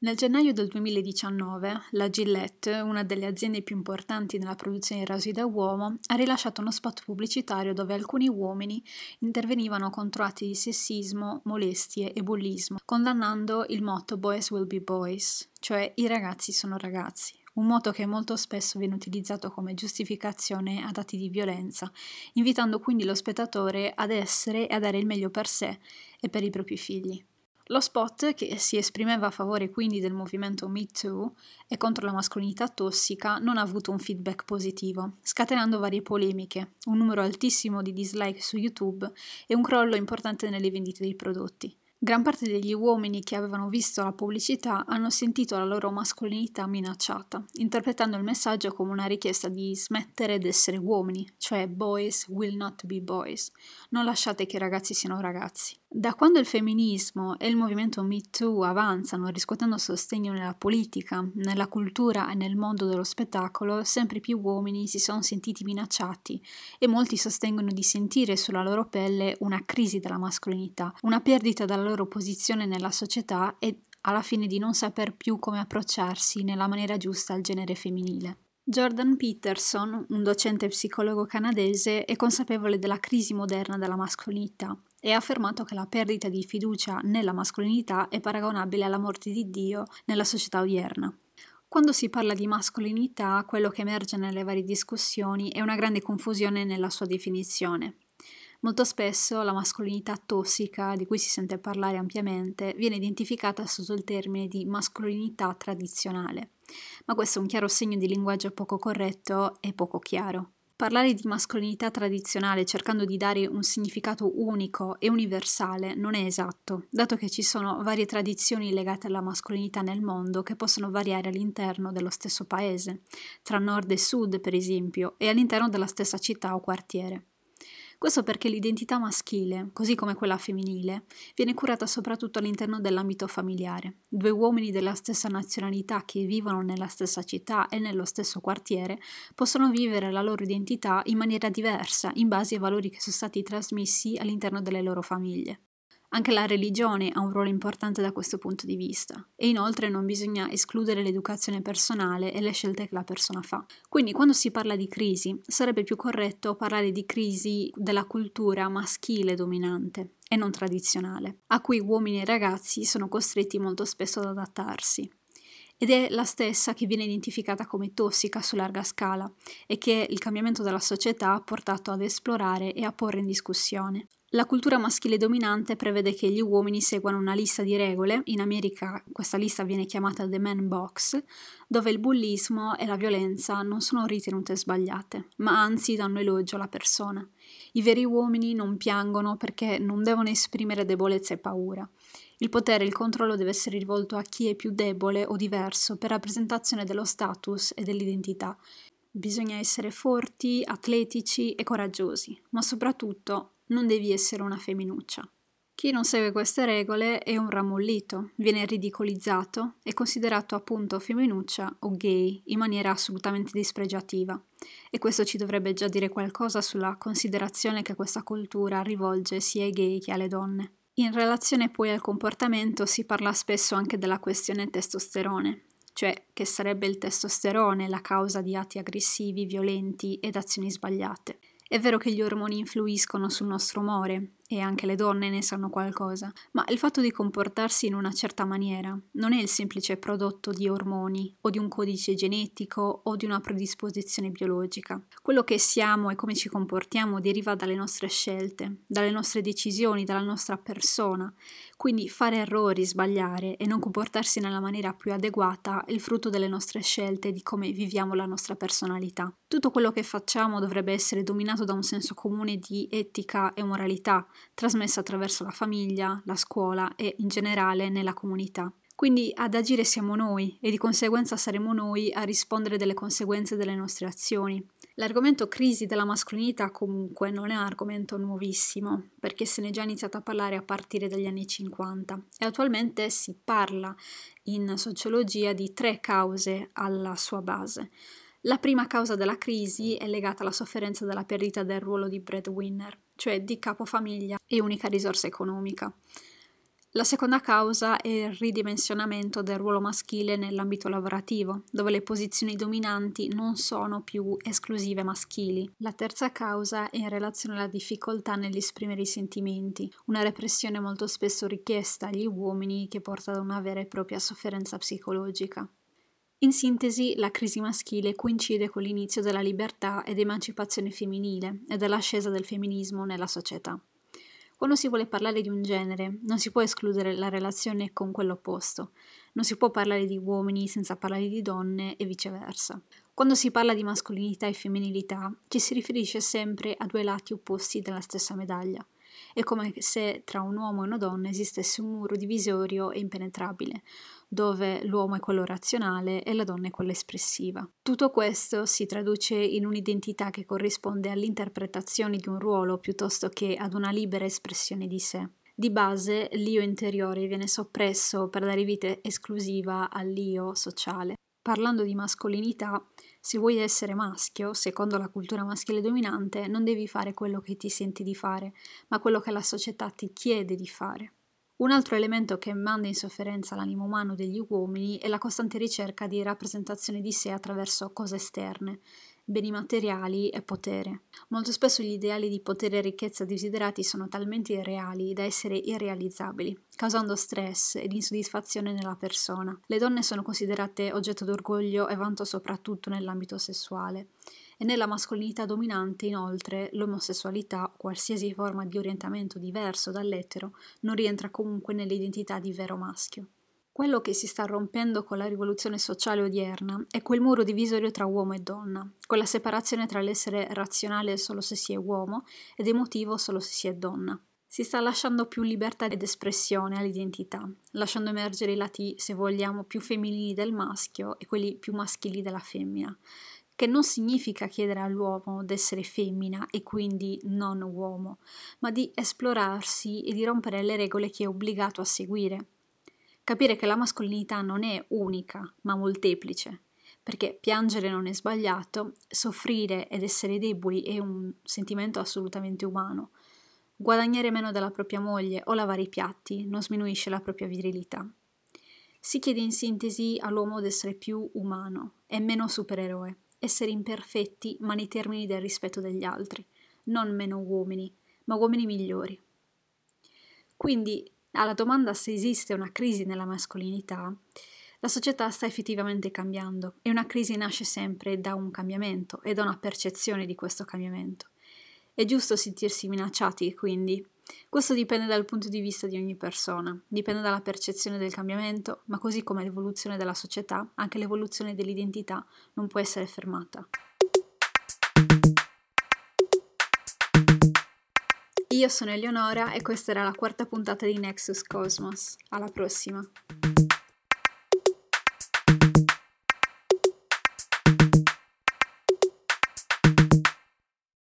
Nel gennaio del 2019, la Gillette, una delle aziende più importanti nella produzione di rasoii da uomo, ha rilasciato uno spot pubblicitario dove alcuni uomini intervenivano contro atti di sessismo, molestie e bullismo, condannando il motto Boys will be boys, cioè i ragazzi sono ragazzi, un motto che molto spesso viene utilizzato come giustificazione ad atti di violenza, invitando quindi lo spettatore ad essere e a dare il meglio per sé e per i propri figli. Lo spot, che si esprimeva a favore quindi del movimento Me Too e contro la mascolinità tossica, non ha avuto un feedback positivo, scatenando varie polemiche, un numero altissimo di dislike su YouTube e un crollo importante nelle vendite dei prodotti. Gran parte degli uomini che avevano visto la pubblicità hanno sentito la loro mascolinità minacciata, interpretando il messaggio come una richiesta di smettere d'essere uomini, cioè boys will not be boys. Non lasciate che i ragazzi siano ragazzi. Da quando il femminismo e il movimento Me Too avanzano riscuotendo sostegno nella politica, nella cultura e nel mondo dello spettacolo, sempre più uomini si sono sentiti minacciati e molti sostengono di sentire sulla loro pelle una crisi della mascolinità, una perdita della loro posizione nella società e alla fine di non saper più come approcciarsi nella maniera giusta al genere femminile. Jordan Peterson, un docente psicologo canadese, è consapevole della crisi moderna della mascolinità e ha affermato che la perdita di fiducia nella mascolinità è paragonabile alla morte di Dio nella società odierna. Quando si parla di mascolinità, quello che emerge nelle varie discussioni è una grande confusione nella sua definizione. Molto spesso la mascolinità tossica, di cui si sente parlare ampiamente, viene identificata sotto il termine di mascolinità tradizionale, ma questo è un chiaro segno di linguaggio poco corretto e poco chiaro. Parlare di mascolinità tradizionale cercando di dare un significato unico e universale non è esatto, dato che ci sono varie tradizioni legate alla mascolinità nel mondo che possono variare all'interno dello stesso paese, tra nord e sud per esempio, e all'interno della stessa città o quartiere. Questo perché l'identità maschile, così come quella femminile, viene curata soprattutto all'interno dell'ambito familiare. Due uomini della stessa nazionalità che vivono nella stessa città e nello stesso quartiere possono vivere la loro identità in maniera diversa in base ai valori che sono stati trasmessi all'interno delle loro famiglie. Anche la religione ha un ruolo importante da questo punto di vista e inoltre non bisogna escludere l'educazione personale e le scelte che la persona fa. Quindi quando si parla di crisi sarebbe più corretto parlare di crisi della cultura maschile dominante e non tradizionale, a cui uomini e ragazzi sono costretti molto spesso ad adattarsi ed è la stessa che viene identificata come tossica su larga scala e che il cambiamento della società ha portato ad esplorare e a porre in discussione. La cultura maschile dominante prevede che gli uomini seguano una lista di regole, in America questa lista viene chiamata The Man Box, dove il bullismo e la violenza non sono ritenute sbagliate, ma anzi danno elogio alla persona. I veri uomini non piangono perché non devono esprimere debolezza e paura. Il potere e il controllo deve essere rivolto a chi è più debole o diverso per rappresentazione dello status e dell'identità. Bisogna essere forti, atletici e coraggiosi, ma soprattutto non devi essere una femminuccia. Chi non segue queste regole è un ramollito, viene ridicolizzato e considerato appunto femminuccia o gay in maniera assolutamente dispregiativa. E questo ci dovrebbe già dire qualcosa sulla considerazione che questa cultura rivolge sia ai gay che alle donne. In relazione poi al comportamento si parla spesso anche della questione testosterone, cioè che sarebbe il testosterone la causa di atti aggressivi, violenti ed azioni sbagliate. È vero che gli ormoni influiscono sul nostro umore e anche le donne ne sanno qualcosa, ma il fatto di comportarsi in una certa maniera non è il semplice prodotto di ormoni o di un codice genetico o di una predisposizione biologica. Quello che siamo e come ci comportiamo deriva dalle nostre scelte, dalle nostre decisioni, dalla nostra persona. Quindi fare errori, sbagliare e non comportarsi nella maniera più adeguata è il frutto delle nostre scelte di come viviamo la nostra personalità. Tutto quello che facciamo dovrebbe essere dominato da un senso comune di etica e moralità, trasmessa attraverso la famiglia, la scuola e in generale nella comunità. Quindi ad agire siamo noi e di conseguenza saremo noi a rispondere delle conseguenze delle nostre azioni. L'argomento crisi della mascolinità comunque non è un argomento nuovissimo, perché se ne è già iniziato a parlare a partire dagli anni 50 e attualmente si parla in sociologia di tre cause alla sua base. La prima causa della crisi è legata alla sofferenza della perdita del ruolo di breadwinner, cioè di capofamiglia e unica risorsa economica. La seconda causa è il ridimensionamento del ruolo maschile nell'ambito lavorativo, dove le posizioni dominanti non sono più esclusive maschili. La terza causa è in relazione alla difficoltà nell'esprimere i sentimenti, una repressione molto spesso richiesta agli uomini che porta ad una vera e propria sofferenza psicologica. In sintesi, la crisi maschile coincide con l'inizio della libertà ed emancipazione femminile e dell'ascesa del femminismo nella società. Quando si vuole parlare di un genere, non si può escludere la relazione con quello opposto. Non si può parlare di uomini senza parlare di donne e viceversa. Quando si parla di mascolinità e femminilità, ci si riferisce sempre a due lati opposti della stessa medaglia. È come se tra un uomo e una donna esistesse un muro divisorio e impenetrabile, dove l'uomo è quello razionale e la donna è quella espressiva. Tutto questo si traduce in un'identità che corrisponde all'interpretazione di un ruolo piuttosto che ad una libera espressione di sé. Di base l'io interiore viene soppresso per dare vita esclusiva all'io sociale. Parlando di mascolinità, se vuoi essere maschio, secondo la cultura maschile dominante, non devi fare quello che ti senti di fare, ma quello che la società ti chiede di fare. Un altro elemento che manda in sofferenza l'animo umano degli uomini è la costante ricerca di rappresentazione di sé attraverso cose esterne, beni materiali e potere. Molto spesso gli ideali di potere, ricchezza desiderati sono talmente irreali da essere irrealizzabili, causando stress ed insoddisfazione nella persona. Le donne sono considerate oggetto d'orgoglio e vanto soprattutto nell'ambito sessuale e nella mascolinità dominante inoltre l'omosessualità o qualsiasi forma di orientamento diverso dall'etero non rientra comunque nell'identità di vero maschio. Quello che si sta rompendo con la rivoluzione sociale odierna è quel muro divisorio tra uomo e donna, quella separazione tra l'essere razionale solo se si è uomo ed emotivo solo se si è donna. Si sta lasciando più libertà ed espressione all'identità, lasciando emergere i lati, se vogliamo, più femminili del maschio e quelli più maschili della femmina, che non significa chiedere all'uomo d'essere femmina e quindi non uomo, ma di esplorarsi e di rompere le regole che è obbligato a seguire. Capire che la mascolinità non è unica, ma molteplice, perché piangere non è sbagliato, soffrire ed essere deboli è un sentimento assolutamente umano. Guadagnare meno della propria moglie o lavare i piatti non sminuisce la propria virilità. Si chiede in sintesi all'uomo d'essere più umano e meno supereroe, essere imperfetti ma nei termini del rispetto degli altri, non meno uomini, ma uomini migliori. Quindi, alla domanda se esiste una crisi nella mascolinità, la società sta effettivamente cambiando e una crisi nasce sempre da un cambiamento e da una percezione di questo cambiamento. È giusto sentirsi minacciati, quindi, questo dipende dal punto di vista di ogni persona, dipende dalla percezione del cambiamento, ma così come l'evoluzione della società, anche l'evoluzione dell'identità non può essere fermata. Io sono Eleonora e questa era la quarta puntata di Nexus Cosmos. Alla prossima!